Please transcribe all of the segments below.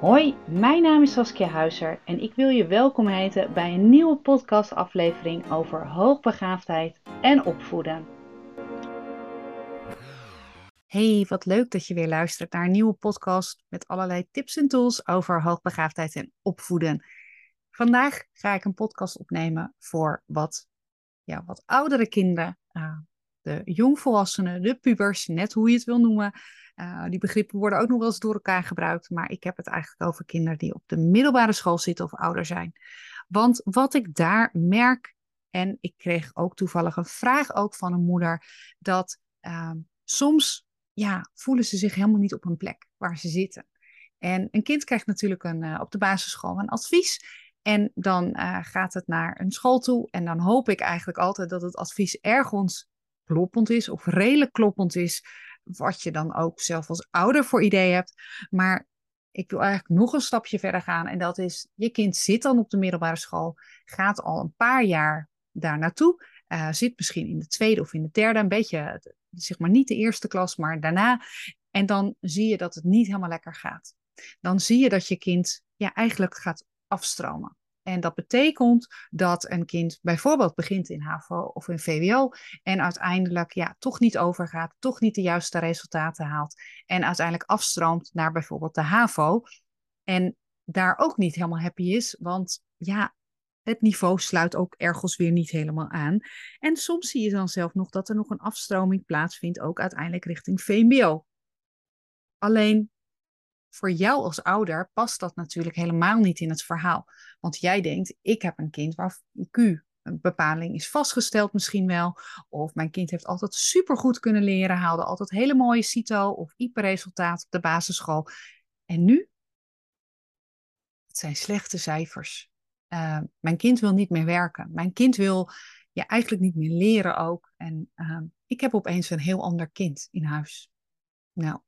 Hoi, mijn naam is Saskia Huizer en ik wil je welkom heten bij een nieuwe podcastaflevering over hoogbegaafdheid en opvoeden. Hey, wat leuk dat je weer luistert naar een nieuwe podcast met allerlei tips en tools over hoogbegaafdheid en opvoeden. Vandaag ga ik een podcast opnemen voor wat, ja, wat oudere kinderen, uh, de jongvolwassenen, de pubers, net hoe je het wil noemen. Uh, die begrippen worden ook nog wel eens door elkaar gebruikt, maar ik heb het eigenlijk over kinderen die op de middelbare school zitten of ouder zijn. Want wat ik daar merk, en ik kreeg ook toevallig een vraag ook van een moeder, dat uh, soms ja, voelen ze zich helemaal niet op een plek waar ze zitten. En een kind krijgt natuurlijk een, uh, op de basisschool een advies. En dan uh, gaat het naar een school toe. En dan hoop ik eigenlijk altijd dat het advies ergens kloppend is of redelijk kloppend is. Wat je dan ook zelf als ouder voor idee hebt. Maar ik wil eigenlijk nog een stapje verder gaan. En dat is, je kind zit dan op de middelbare school, gaat al een paar jaar daar naartoe. Uh, zit misschien in de tweede of in de derde, een beetje, zeg maar niet de eerste klas, maar daarna. En dan zie je dat het niet helemaal lekker gaat. Dan zie je dat je kind ja, eigenlijk gaat afstromen. En dat betekent dat een kind bijvoorbeeld begint in HAVO of in VWO en uiteindelijk ja, toch niet overgaat, toch niet de juiste resultaten haalt en uiteindelijk afstroomt naar bijvoorbeeld de HAVO en daar ook niet helemaal happy is, want ja, het niveau sluit ook ergens weer niet helemaal aan. En soms zie je dan zelf nog dat er nog een afstroming plaatsvindt, ook uiteindelijk richting VMBO. Alleen voor jou als ouder past dat natuurlijk helemaal niet in het verhaal. Want jij denkt, ik heb een kind waar IQ een bepaling is vastgesteld misschien wel. Of mijn kind heeft altijd supergoed kunnen leren, haalde altijd hele mooie CITO of IPE-resultaten op de basisschool. En nu? Het zijn slechte cijfers. Uh, mijn kind wil niet meer werken. Mijn kind wil ja, eigenlijk niet meer leren ook. En uh, ik heb opeens een heel ander kind in huis. Nou,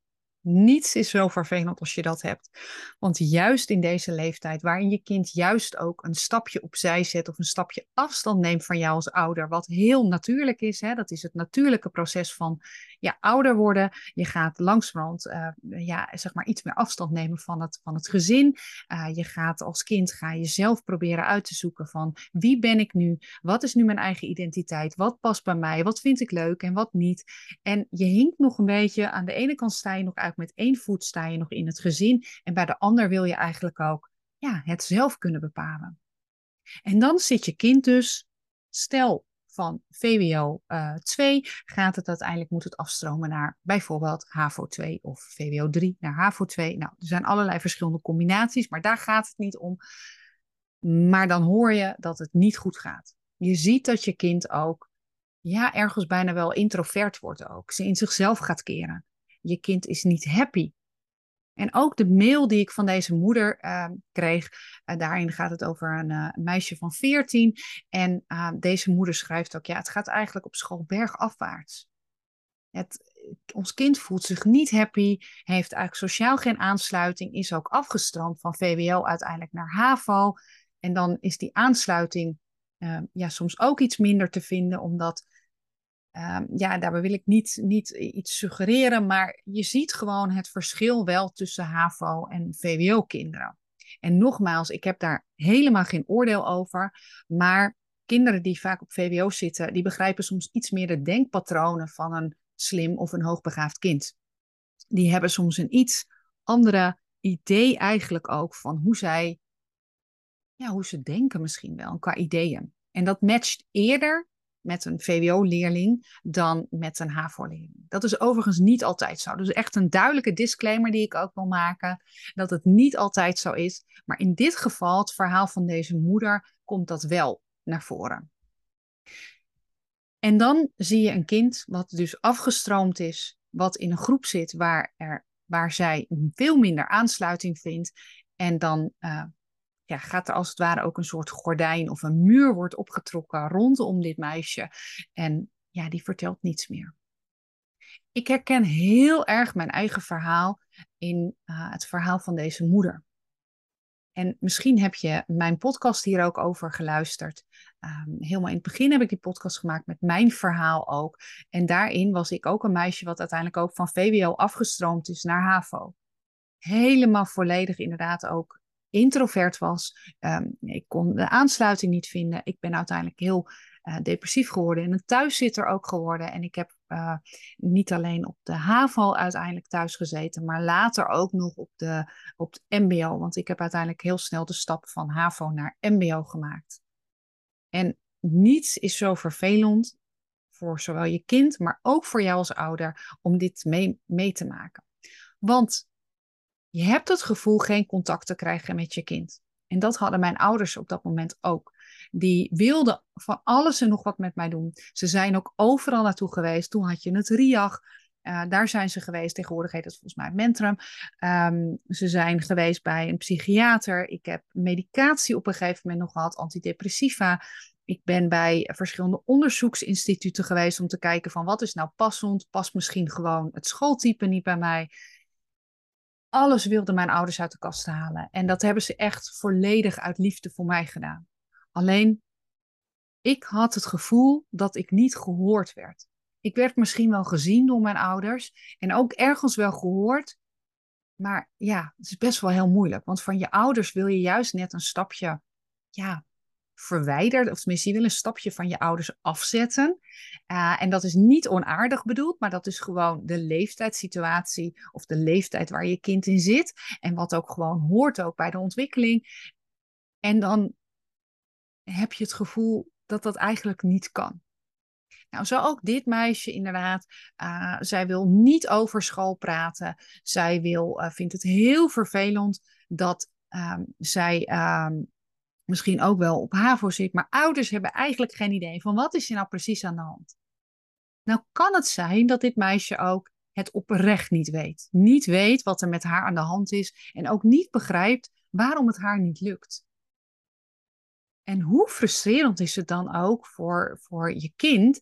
niets is zo vervelend als je dat hebt. Want juist in deze leeftijd, waarin je kind juist ook een stapje opzij zet of een stapje afstand neemt van jou als ouder, wat heel natuurlijk is, hè? dat is het natuurlijke proces van ja, ouder worden. Je gaat langzamerhand uh, ja, zeg maar iets meer afstand nemen van het, van het gezin. Uh, je gaat als kind ga je zelf proberen uit te zoeken van wie ben ik nu? Wat is nu mijn eigen identiteit? Wat past bij mij? Wat vind ik leuk en wat niet? En je hinkt nog een beetje, aan de ene kant sta je nog uit met één voet sta je nog in het gezin en bij de ander wil je eigenlijk ook ja, het zelf kunnen bepalen. En dan zit je kind dus, stel van VWO uh, 2 gaat het uiteindelijk, moet het afstromen naar bijvoorbeeld HAVO 2 of VWO 3 naar HAVO 2. Nou, er zijn allerlei verschillende combinaties, maar daar gaat het niet om. Maar dan hoor je dat het niet goed gaat. Je ziet dat je kind ook, ja, ergens bijna wel introvert wordt ook. Ze in zichzelf gaat keren je kind is niet happy. En ook de mail die ik van deze moeder uh, kreeg, uh, daarin gaat het over een uh, meisje van 14. En deze moeder schrijft ook, ja, het gaat eigenlijk op school bergafwaarts. Het, ons kind voelt zich niet happy, heeft eigenlijk sociaal geen aansluiting, is ook afgestroomd van VWO uiteindelijk naar HAVO. En dan is die aansluiting ja, soms ook iets minder te vinden, omdat Um, ja, daarbij wil ik niet, niet iets suggereren, maar je ziet gewoon het verschil wel tussen HAVO en VWO-kinderen. En nogmaals, ik heb daar helemaal geen oordeel over, maar kinderen die vaak op VWO zitten, die begrijpen soms iets meer de denkpatronen van een slim of een hoogbegaafd kind. Die hebben soms een iets andere idee eigenlijk ook van hoe zij, ja, hoe ze denken misschien wel qua ideeën. En dat matcht eerder met een VWO-leerling dan met een HAVO-leerling. Dat is overigens niet altijd zo. Dus echt een duidelijke disclaimer die ik ook wil maken, dat het niet altijd zo is. Maar in dit geval, het verhaal van deze moeder, komt dat wel naar voren. En dan zie je een kind wat dus afgestroomd is, wat in een groep zit waar, er, waar zij veel minder aansluiting vindt. En dan uh, ja, gaat er als het ware ook een soort gordijn of een muur wordt opgetrokken rondom dit meisje. En ja, die vertelt niets meer. Ik herken heel erg mijn eigen verhaal in uh, het verhaal van deze moeder. En misschien heb je mijn podcast hier ook over geluisterd. Um, helemaal in het begin heb ik die podcast gemaakt met mijn verhaal ook. En daarin was ik ook een meisje wat uiteindelijk ook van VWO afgestroomd is naar HAVO. helemaal volledig inderdaad ook introvert was. Ehm, ik kon de aansluiting niet vinden. Ik ben uiteindelijk heel uh, depressief geworden en een thuiszitter ook geworden. En ik heb uh, niet alleen op de HAVO uiteindelijk thuis gezeten, maar later ook nog op, de, op het MBO. Want ik heb uiteindelijk heel snel de stap van HAVO naar MBO gemaakt. En niets is zo vervelend voor zowel je kind, maar ook voor jou als ouder om dit mee, mee te maken. Want je hebt het gevoel geen contact te krijgen met je kind. En dat hadden mijn ouders op dat moment ook. Die wilden van alles en nog wat met mij doen. Ze zijn ook overal naartoe geweest. Toen had je het RIAG. Uh, daar zijn ze geweest. Tegenwoordig heet het volgens mij Mentrum. Um, ze zijn geweest bij een psychiater. Ik heb medicatie op een gegeven moment nog gehad, antidepressiva. Ik ben bij verschillende onderzoeksinstituten geweest om te kijken van wat is nou passend. Past misschien gewoon het schooltype niet bij mij alles wilden mijn ouders uit de kast halen. En dat hebben ze echt volledig uit liefde voor mij gedaan. Alleen, ik had het gevoel dat ik niet gehoord werd. Ik werd misschien wel gezien door mijn ouders en ook ergens wel gehoord. Maar ja, het is best wel heel moeilijk. Want van je ouders wil je juist net een stapje ja, verwijderd, of tenminste, je wil een stapje van je ouders afzetten. Uh, en dat is niet onaardig bedoeld, maar dat is gewoon de leeftijdssituatie of de leeftijd waar je kind in zit. En wat ook gewoon hoort ook bij de ontwikkeling. En dan heb je het gevoel dat dat eigenlijk niet kan. Nou, zo ook dit meisje inderdaad. Uh, zij wil niet over school praten. Zij wil, uh, vindt het heel vervelend dat um, zij um, misschien ook wel op HAVO zit, maar ouders hebben eigenlijk geen idee van wat is er nou precies aan de hand. Nou kan het zijn dat dit meisje ook het oprecht niet weet. Niet weet wat er met haar aan de hand is en ook niet begrijpt waarom het haar niet lukt. En hoe frustrerend is het dan ook voor, voor je kind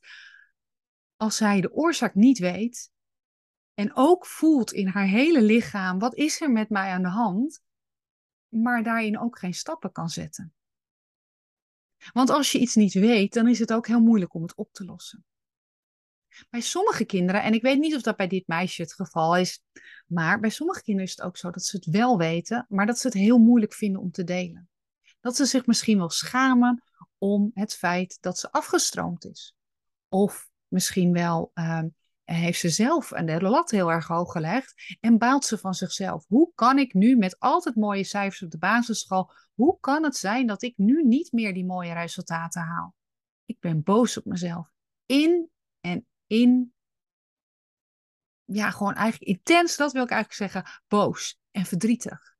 als zij de oorzaak niet weet en ook voelt in haar hele lichaam wat is er met mij aan de hand, maar daarin ook geen stappen kan zetten. Want als je iets niet weet, dan is het ook heel moeilijk om het op te lossen. Bij sommige kinderen, en ik weet niet of dat bij dit meisje het geval is, maar bij sommige kinderen is het ook zo dat ze het wel weten, maar dat ze het heel moeilijk vinden om te delen. Dat ze zich misschien wel schamen om het feit dat ze afgestroomd is. Of misschien wel uh, heeft ze zelf de lat heel erg hoog gelegd en baalt ze van zichzelf. Hoe kan ik nu met altijd mooie cijfers op de basisschool, hoe kan het zijn dat ik nu niet meer die mooie resultaten haal? Ik ben boos op mezelf. In en in. Ja, gewoon eigenlijk intens, dat wil ik eigenlijk zeggen, boos en verdrietig.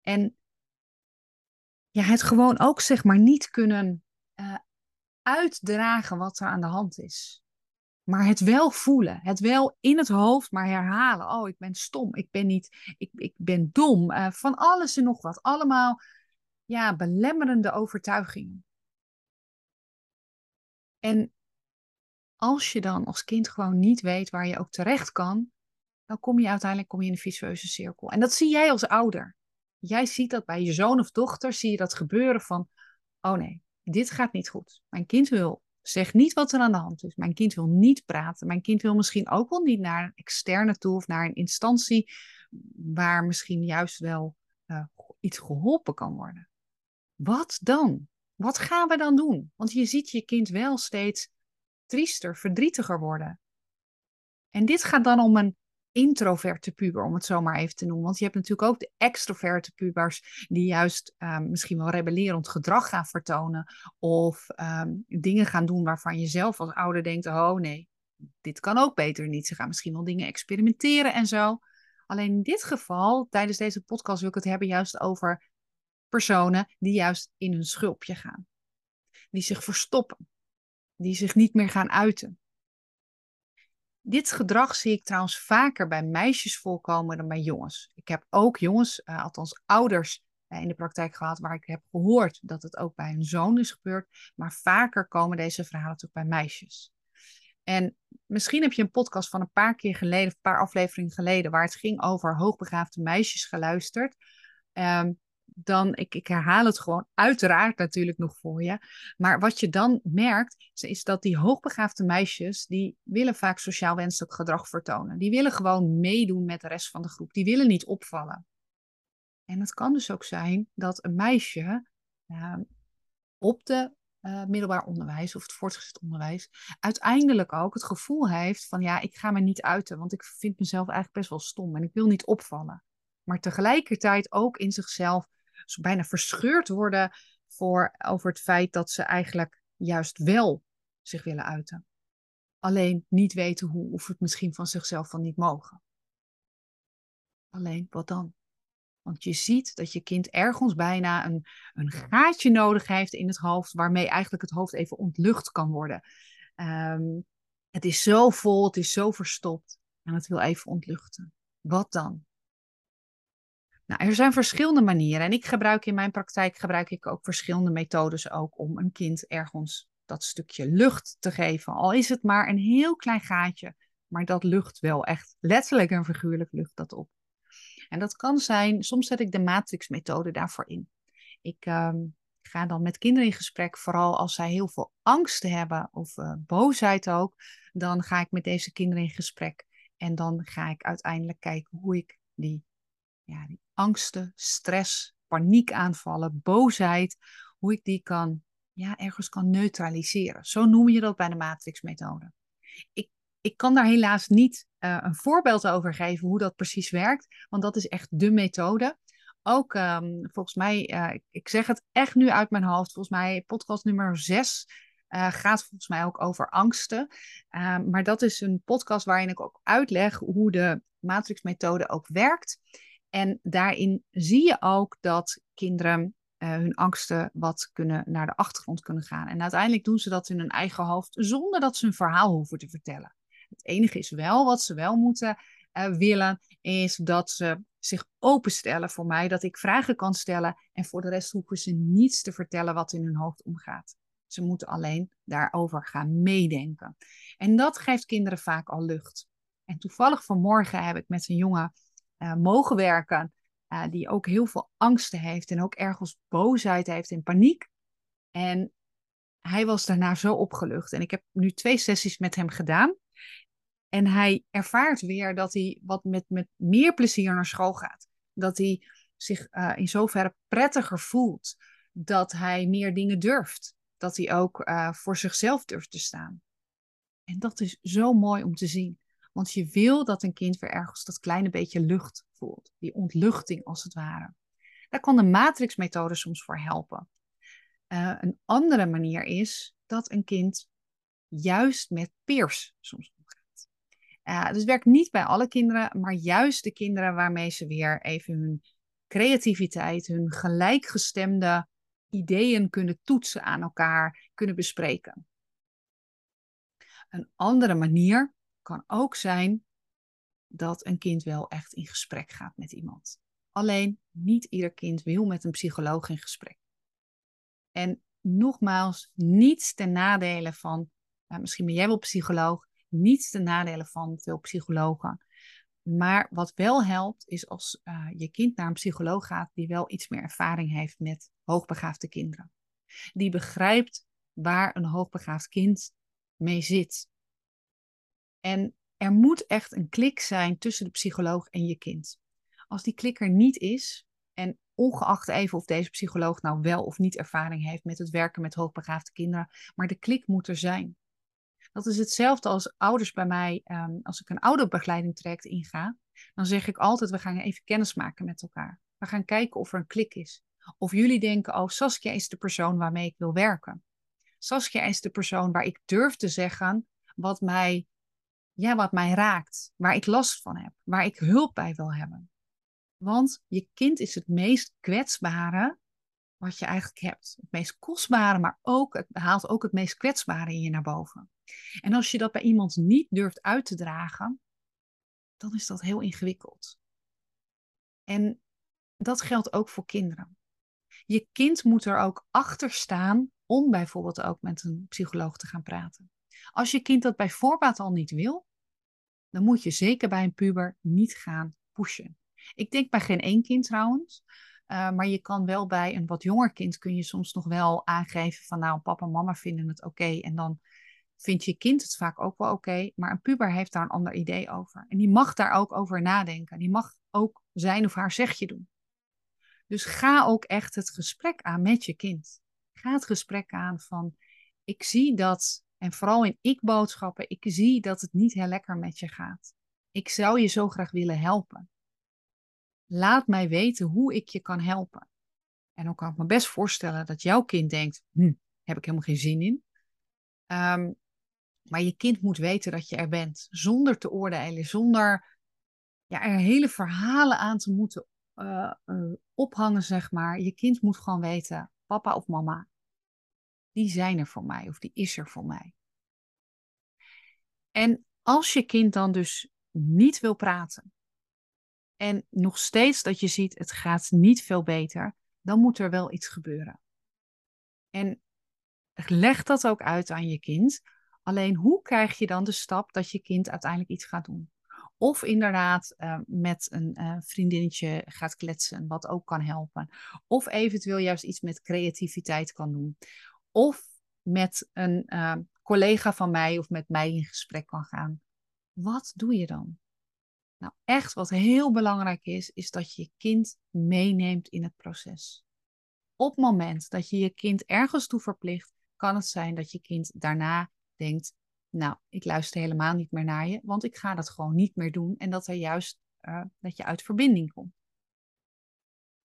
En ja, het gewoon ook zeg maar niet kunnen uh, uitdragen wat er aan de hand is. Maar het wel voelen, het wel in het hoofd, maar herhalen. Oh, ik ben stom, ik ben niet, ik, ik ben dom. Uh, van alles en nog wat. Allemaal ja, belemmerende overtuigingen. En als je dan als kind gewoon niet weet waar je ook terecht kan, dan kom je uiteindelijk kom je in een visueuze cirkel. En dat zie jij als ouder. Jij ziet dat bij je zoon of dochter, zie je dat gebeuren van, oh nee, dit gaat niet goed. Mijn kind wil Zeg niet wat er aan de hand is. Mijn kind wil niet praten. Mijn kind wil misschien ook wel niet naar een externe toe of naar een instantie waar misschien juist wel uh, iets geholpen kan worden. Wat dan? Wat gaan we dan doen? Want je ziet je kind wel steeds triester, verdrietiger worden. En dit gaat dan om een introverte puber, om het zo maar even te noemen. Want je hebt natuurlijk ook de extroverte pubers die juist um, misschien wel rebellerend gedrag gaan vertonen of um, dingen gaan doen waarvan je zelf als ouder denkt, oh nee, dit kan ook beter niet. Ze gaan misschien wel dingen experimenteren en zo. Alleen in dit geval, tijdens deze podcast wil ik het hebben juist over personen die juist in hun schulpje gaan. Die zich verstoppen. Die zich niet meer gaan uiten. Dit gedrag zie ik trouwens vaker bij meisjes voorkomen dan bij jongens. Ik heb ook jongens, uh, althans ouders, uh, in de praktijk gehad waar ik heb gehoord dat het ook bij een zoon is gebeurd. Maar vaker komen deze verhalen ook bij meisjes. En misschien heb je een podcast van een paar keer geleden, een paar afleveringen geleden, waar het ging over hoogbegaafde meisjes geluisterd. Um, dan, ik, ik herhaal het gewoon uiteraard natuurlijk nog voor je. Maar wat je dan merkt, is dat die hoogbegaafde meisjes, die willen vaak sociaal wenselijk gedrag vertonen. Die willen gewoon meedoen met de rest van de groep. Die willen niet opvallen. En het kan dus ook zijn dat een meisje uh, op de uh, middelbaar onderwijs of het voortgezet onderwijs uiteindelijk ook het gevoel heeft van ja, ik ga me niet uiten, want ik vind mezelf eigenlijk best wel stom en ik wil niet opvallen. Maar tegelijkertijd ook in zichzelf bijna verscheurd worden voor, over het feit dat ze eigenlijk juist wel zich willen uiten. Alleen niet weten hoe of het misschien van zichzelf van niet mogen. Alleen wat dan? Want je ziet dat je kind ergens bijna een, een gaatje nodig heeft in het hoofd, waarmee eigenlijk het hoofd even ontlucht kan worden. Ehm, het is zo vol, het is zo verstopt en het wil even ontluchten. Wat dan? Nou, er zijn verschillende manieren en ik gebruik in mijn praktijk gebruik ik ook verschillende methodes ook om een kind ergens dat stukje lucht te geven. Al is het maar een heel klein gaatje, maar dat lucht wel echt letterlijk en figuurlijk lucht dat op. En dat kan zijn, soms zet ik de matrixmethode daarvoor in. Ik ehm, ga dan met kinderen in gesprek, vooral als zij heel veel angsten hebben of uh, boosheid ook. Dan ga ik met deze kinderen in gesprek en dan ga ik uiteindelijk kijken hoe ik die, ja, die angsten, stress, paniekaanvallen, boosheid, hoe ik die kan, ja, ergens kan neutraliseren. Zo noem je dat bij de matrixmethode. Ik ik kan daar helaas niet uh, een voorbeeld over geven hoe dat precies werkt, want dat is echt de methode. Ook um, volgens mij, uh, ik, zeg het echt nu uit mijn hoofd, volgens mij podcast nummer 6 uh, eh, gaat volgens mij ook over angsten. Ehm, maar dat is een podcast waarin ik ook uitleg hoe de matrixmethode ook werkt. En daarin zie je ook dat kinderen uh, hun angsten wat kunnen naar de achtergrond kunnen gaan. En uiteindelijk doen ze dat in hun eigen hoofd zonder dat ze een verhaal hoeven te vertellen. Het enige is wel wat ze wel moeten uh, willen, is dat ze zich openstellen voor mij, dat ik vragen kan stellen en voor de rest hoeven ze niets te vertellen wat in hun hoofd omgaat. Ze moeten alleen daarover gaan meedenken. En dat geeft kinderen vaak al lucht. En toevallig vanmorgen heb ik met een jongen uh, mogen werken, uh, die ook heel veel angsten heeft en ook ergens boosheid heeft en paniek. En hij was daarna zo opgelucht. En ik heb nu twee sessies met hem gedaan. En hij ervaart weer dat hij wat met, met meer plezier naar school gaat. Dat hij zich uh, in zoverre prettiger voelt. Dat hij meer dingen durft. Dat hij ook voor zichzelf durft te staan. En dat is zo mooi om te zien. Want je wil dat een kind weer ergens dat kleine beetje lucht voelt. Die ontluchting als het ware. Daar kan de matrixmethode soms voor helpen. Uh, een andere manier is dat een kind juist met peers soms uh, dus het werkt niet bij alle kinderen, maar juist de kinderen waarmee ze weer even hun creativiteit, hun gelijkgestemde ideeën kunnen toetsen aan elkaar, kunnen bespreken. Een andere manier kan ook zijn dat een kind wel echt in gesprek gaat met iemand. Alleen niet ieder kind wil met een psycholoog in gesprek. En nogmaals, niets ten nadele van, misschien ben jij wel psycholoog, niets de nadelen van veel psychologen. Maar wat wel helpt, is als uh, je kind naar een psycholoog gaat die wel iets meer ervaring heeft met hoogbegaafde kinderen. Die begrijpt waar een hoogbegaafd kind mee zit. En er moet echt een klik zijn tussen de psycholoog en je kind. Als die klik er niet is, en ongeacht even of deze psycholoog nou wel of niet ervaring heeft met het werken met hoogbegaafde kinderen, maar de klik moet er zijn. Dat is hetzelfde als ouders bij mij, um, als ik een ouderbegeleiding traject inga, dan zeg ik altijd, we gaan even kennis maken met elkaar. We gaan kijken of er een klik is. Of jullie denken, oh, Saskia is de persoon waarmee ik wil werken. Saskia is de persoon waar ik durf te zeggen wat mij, ja, wat mij raakt, waar ik last van heb, waar ik hulp bij wil hebben. Want je kind is het meest kwetsbare wat je eigenlijk hebt. Het meest kostbare, maar ook, het haalt ook het meest kwetsbare in je naar boven. En als je dat bij iemand niet durft uit te dragen, dan is dat heel ingewikkeld. En dat geldt ook voor kinderen. Je kind moet er ook achter staan om bijvoorbeeld ook met een psycholoog te gaan praten. Als je kind dat bij voorbaat al niet wil, dan moet je zeker bij een puber niet gaan pushen. Ik denk bij geen één kind trouwens. Uh, maar je kan wel bij een wat jonger kind kun je soms nog wel aangeven van nou papa en mama vinden het oké. En dan vindt je kind het vaak ook wel oké. maar een puber heeft daar een ander idee over. En die mag daar ook over nadenken. Die mag ook zijn of haar zegje doen. Dus ga ook echt het gesprek aan met je kind. Ga het gesprek aan van, ik zie dat, en vooral in ik-boodschappen, ik zie dat het niet heel lekker met je gaat. Ik zou je zo graag willen helpen. Laat mij weten hoe ik je kan helpen. En dan kan ik me best voorstellen dat jouw kind denkt, hm, heb ik helemaal geen zin in. Um, maar je kind moet weten dat je er bent, zonder te oordelen, zonder ja, er hele verhalen aan te moeten uh, uh, ophangen, zeg maar. Je kind moet gewoon weten, papa of mama, die zijn er voor mij of die is er voor mij. En als je kind dan dus niet wil praten en nog steeds dat je ziet het gaat niet veel beter, dan moet er wel iets gebeuren. En leg dat ook uit aan je kind. Alleen hoe krijg je dan de stap dat je kind uiteindelijk iets gaat doen? Of inderdaad uh, met een uh, vriendinnetje gaat kletsen, wat ook kan helpen. Of eventueel juist iets met creativiteit kan doen. Of met een uh, collega van mij of met mij in gesprek kan gaan. Wat doe je dan? Nou, echt wat heel belangrijk is, is dat je je kind meeneemt in het proces. Op het moment dat je je kind ergens toe verplicht, kan het zijn dat je kind daarna denkt, nou, ik luister helemaal niet meer naar je, want ik ga dat gewoon niet meer doen en dat er juist uh, dat je uit verbinding komt.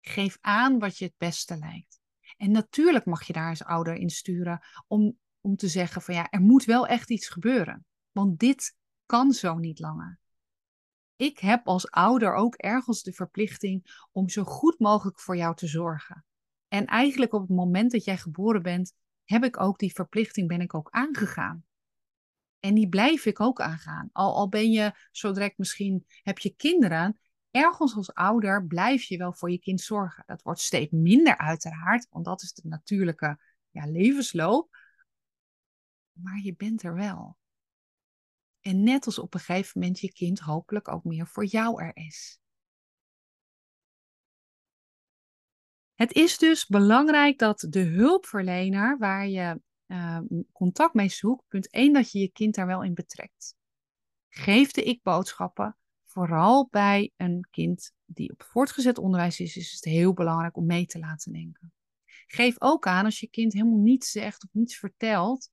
Geef aan wat je het beste lijkt. En natuurlijk mag je daar als ouder in sturen om, om te zeggen van ja, er moet wel echt iets gebeuren. Want dit kan zo niet langer. Ik heb als ouder ook ergens de verplichting om zo goed mogelijk voor jou te zorgen. En eigenlijk op het moment dat jij geboren bent, heb ik ook die verplichting, ben ik ook aangegaan. En die blijf ik ook aangaan. Al, al ben je zo direct misschien, heb je kinderen, ergens als ouder blijf je wel voor je kind zorgen. Dat wordt steeds minder uiteraard, want dat is de natuurlijke ja, levensloop. Maar je bent er wel. En net als op een gegeven moment je kind hopelijk ook meer voor jou er is. Het is dus belangrijk dat de hulpverlener waar je uh, contact mee zoekt, punt 1, dat je je kind daar wel in betrekt. Geef de ik-boodschappen. Vooral bij een kind die op voortgezet onderwijs is, is het heel belangrijk om mee te laten denken. Geef ook aan als je kind helemaal niets zegt of niets vertelt,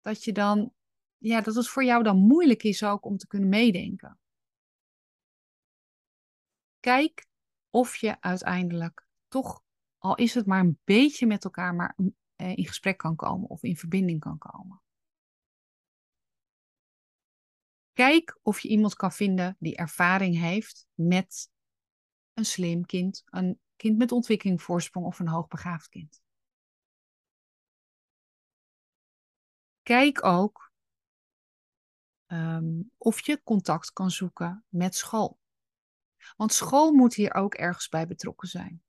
dat je dan, ja, dat het voor jou dan moeilijk is ook om te kunnen meedenken. Kijk of je uiteindelijk toch, al is het maar een beetje met elkaar, maar eh, in gesprek kan komen of in verbinding kan komen. Kijk of je iemand kan vinden die ervaring heeft met een slim kind, een kind met ontwikkelingsvoorsprong of een hoogbegaafd kind. Kijk ook um, of je contact kan zoeken met school. Want school moet hier ook ergens bij betrokken zijn.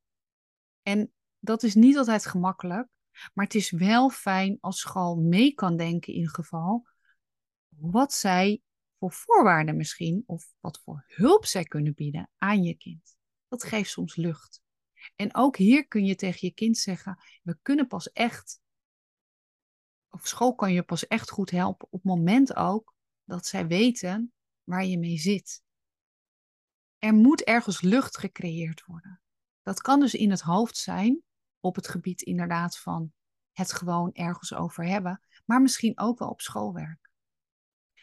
En dat is niet altijd gemakkelijk, maar het is wel fijn als school mee kan denken in ieder geval wat zij voor voorwaarden misschien of wat voor hulp zij kunnen bieden aan je kind. Dat geeft soms lucht. En ook hier kun je tegen je kind zeggen: we kunnen pas echt, of school kan je pas echt goed helpen op het moment ook dat zij weten waar je mee zit. Er moet ergens lucht gecreëerd worden. Dat kan dus in het hoofd zijn, op het gebied inderdaad van het gewoon ergens over hebben, maar misschien ook wel op schoolwerk.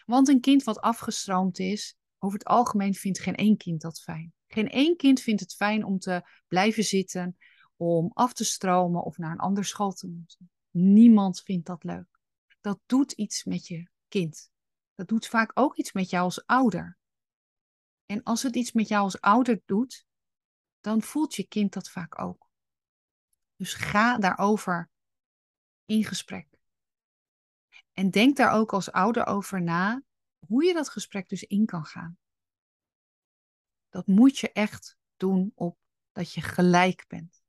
Want een kind wat afgestroomd is, over het algemeen vindt geen één kind dat fijn. Geen één kind vindt het fijn om te blijven zitten, om af te stromen of naar een andere school te moeten. Niemand vindt dat leuk. Dat doet iets met je kind. Dat doet vaak ook iets met jou als ouder. En als het iets met jou als ouder doet, dan voelt je kind dat vaak ook. Dus ga daarover in gesprek. En denk daar ook als ouder over na hoe je dat gesprek dus in kan gaan. Dat moet je echt doen op dat je gelijk bent.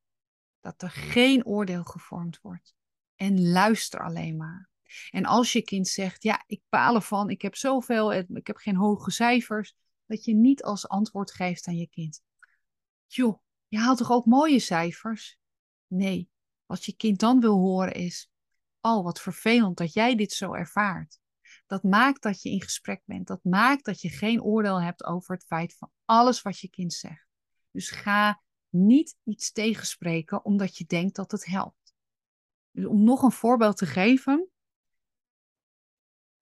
Dat er geen oordeel gevormd wordt. En luister alleen maar. En als je kind zegt, ja, ik baal ervan, ik heb zoveel, ik heb geen hoge cijfers, dat je niet als antwoord geeft aan je kind. Joh, je haalt toch ook mooie cijfers? Nee, wat je kind dan wil horen is: Oh, wat vervelend dat jij dit zo ervaart. Dat maakt dat je in gesprek bent. Dat maakt dat je geen oordeel hebt over het feit van alles wat je kind zegt. Dus ga niet iets tegenspreken omdat je denkt dat het helpt. Dus om nog een voorbeeld te geven.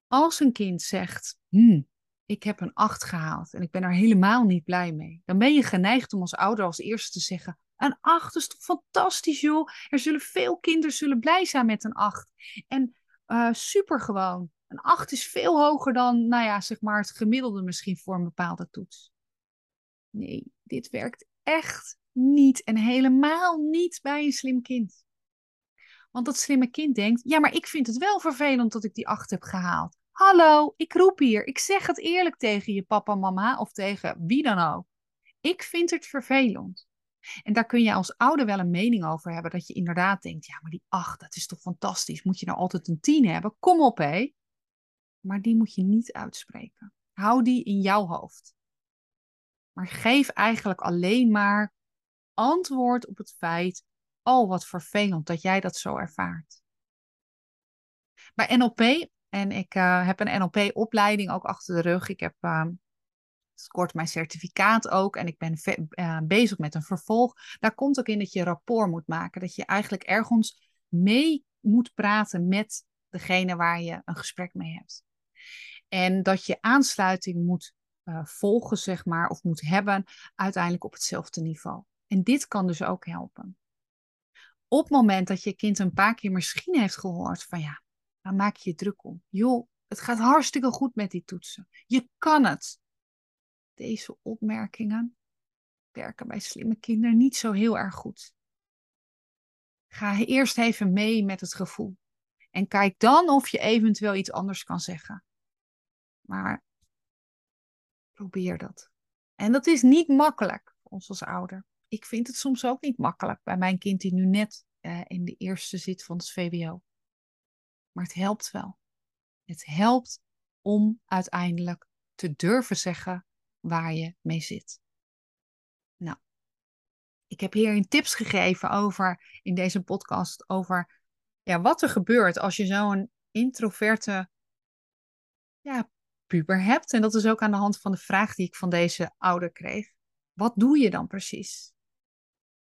Als een kind zegt, hm, ik heb een 8 gehaald en ik ben er helemaal niet blij mee, dan ben je geneigd om als ouder als eerste te zeggen, een 8 is toch fantastisch joh, er zullen veel kinderen zullen blij zijn met een 8. En uh, super gewoon. Een 8 is veel hoger dan, nou ja, zeg maar het gemiddelde misschien voor een bepaalde toets. Nee, dit werkt echt niet en helemaal niet bij een slim kind. Want dat slimme kind denkt, ja, maar ik vind het wel vervelend dat ik die 8 heb gehaald. Hallo, ik roep hier. Ik zeg het eerlijk tegen je papa, mama of tegen wie dan ook. Ik vind het vervelend. En daar kun je als ouder wel een mening over hebben. Dat je inderdaad denkt, ja, maar die 8, dat is toch fantastisch. Moet je nou altijd een 10 hebben? Kom op, hé. Maar die moet je niet uitspreken. Hou die in jouw hoofd. Maar geef eigenlijk alleen maar antwoord op het feit, oh wat vervelend dat jij dat zo ervaart. Bij NLP, en ik uh, heb een NLP-opleiding ook achter de rug. Ik heb uh, kort mijn certificaat ook en ik ben uh, bezig met een vervolg. Daar komt ook in dat je rapport moet maken. Dat je eigenlijk ergens mee moet praten met degene waar je een gesprek mee hebt. En dat je aansluiting moet uh, volgen, zeg maar, of moet hebben, uiteindelijk op hetzelfde niveau. En dit kan dus ook helpen. Op het moment dat je kind een paar keer misschien heeft gehoord van ja, dan maak je je druk om. Joh, het gaat hartstikke goed met die toetsen. Je kan het. Deze opmerkingen werken bij slimme kinderen niet zo heel erg goed. Ga eerst even mee met het gevoel. En kijk dan of je eventueel iets anders kan zeggen. Maar probeer dat. En dat is niet makkelijk voor ons als ouder. Ik vind het soms ook niet makkelijk bij mijn kind die nu net uh, in de eerste zit van het VWO. Maar het helpt wel. Het helpt om uiteindelijk te durven zeggen waar je mee zit. Nou, ik heb hierin tips gegeven over in deze podcast over ja, wat er gebeurt als je zo'n introverte ja, puber hebt. En dat is ook aan de hand van de vraag die ik van deze ouder kreeg. Wat doe je dan precies?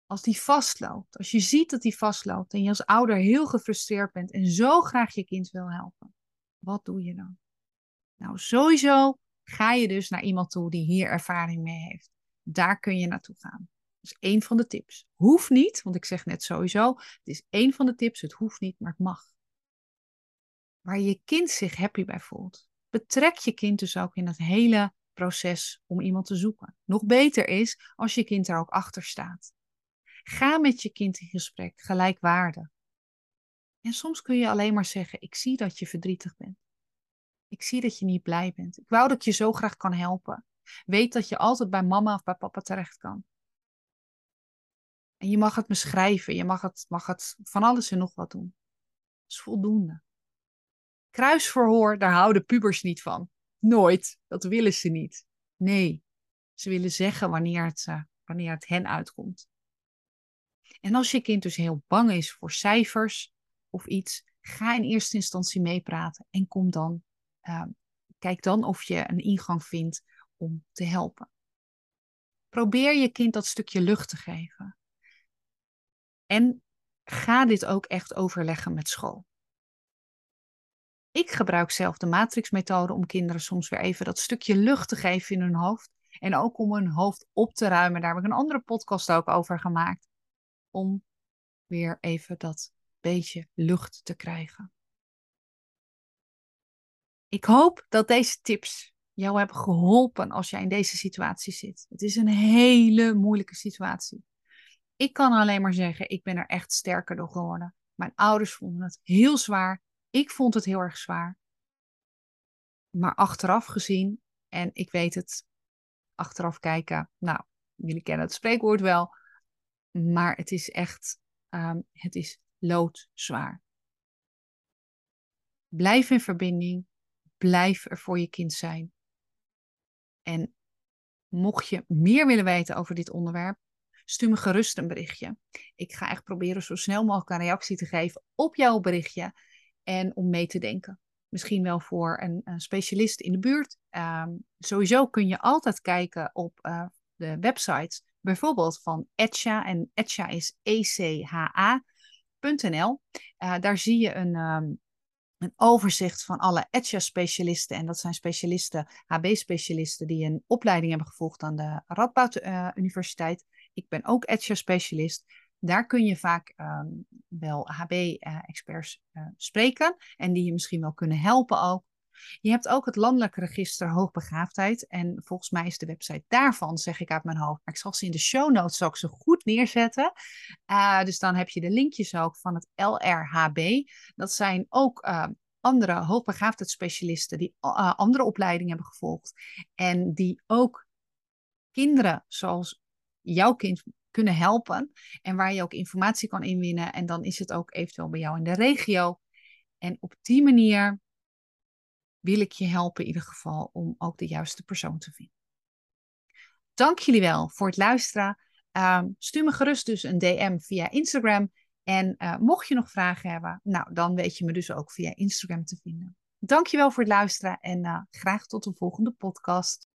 Als die vastloopt, als je ziet dat die vastloopt en je als ouder heel gefrustreerd bent en zo graag je kind wil helpen, wat doe je dan? Nou, sowieso ga je dus naar iemand toe die hier ervaring mee heeft. Daar kun je naartoe gaan. Dat is één van de tips. Hoeft niet, want ik zeg net sowieso, het is één van de tips, het hoeft niet, maar het mag. Waar je kind zich happy bij voelt. Betrek je kind dus ook in het hele proces om iemand te zoeken. Nog beter is als je kind daar ook achter staat. Ga met je kind in gesprek, gelijkwaardig. En soms kun je alleen maar zeggen: Ik zie dat je verdrietig bent. Ik zie dat je niet blij bent. Ik wou dat je zo graag kan helpen. Weet dat je altijd bij mama of bij papa terecht kan. En je mag het beschrijven, je mag het, mag het van alles en nog wat doen. Dat is voldoende. Kruisverhoor, daar houden pubers niet van. Nooit. Dat willen ze niet. Nee, ze willen zeggen wanneer het, uh, wanneer het hen uitkomt. En als je kind dus heel bang is voor cijfers of iets, ga in eerste instantie meepraten en kom dan, uh, kijk dan of je een ingang vindt om te helpen. Probeer je kind dat stukje lucht te geven. En ga dit ook echt overleggen met school. Ik gebruik zelf de matrixmethode om kinderen soms weer even dat stukje lucht te geven in hun hoofd. En ook om hun hoofd op te ruimen. Daar heb ik een andere podcast ook over gemaakt. Om weer even dat beetje lucht te krijgen. Ik hoop dat deze tips jou hebben geholpen als jij in deze situatie zit. Het is een hele moeilijke situatie. Ik kan alleen maar zeggen, ik ben er echt sterker door geworden. Mijn ouders vonden het heel zwaar. Ik vond het heel erg zwaar. Maar achteraf gezien, en ik weet het, achteraf kijken, nou, jullie kennen het spreekwoord wel, maar het is echt, um, het is loodzwaar. Blijf in verbinding, blijf er voor je kind zijn. En mocht je meer willen weten over dit onderwerp, stuur me gerust een berichtje. Ik ga echt proberen zo snel mogelijk een reactie te geven op jouw berichtje en om mee te denken. Misschien wel voor een, specialist in de buurt. Um, sowieso kun je altijd kijken op uh, de websites bijvoorbeeld van Etcha. En Etcha is E-C-H-A.nl. Uh, daar zie je een, um, een overzicht van alle Etcha-specialisten. En dat zijn specialisten, HB-specialisten, die een opleiding hebben gevolgd aan de Radboud uh, Universiteit. Ik ben ook Etcha-specialist. Daar kun je vaak um, wel HB-experts uh, spreken en die je misschien wel kunnen helpen ook. Je hebt ook het Landelijk Register Hoogbegaafdheid. En volgens mij is de website daarvan, zeg ik uit mijn hoofd. Maar ik zal ze in de show notes ook zo goed neerzetten. Uh, dus dan heb je de linkjes ook van het LRHB. Dat zijn ook uh, andere hoogbegaafdheidsspecialisten die uh, andere opleidingen hebben gevolgd. En die ook kinderen zoals jouw kind kunnen helpen. En waar je ook informatie kan inwinnen. En dan is het ook eventueel bij jou in de regio. En op die manier wil ik je helpen in ieder geval om ook de juiste persoon te vinden. Dank jullie wel voor het luisteren. Um, stuur me gerust dus een DM via Instagram. En uh, mocht je nog vragen hebben, nou, dan weet je me dus ook via Instagram te vinden. Dankjewel voor het luisteren en uh, graag tot een volgende podcast.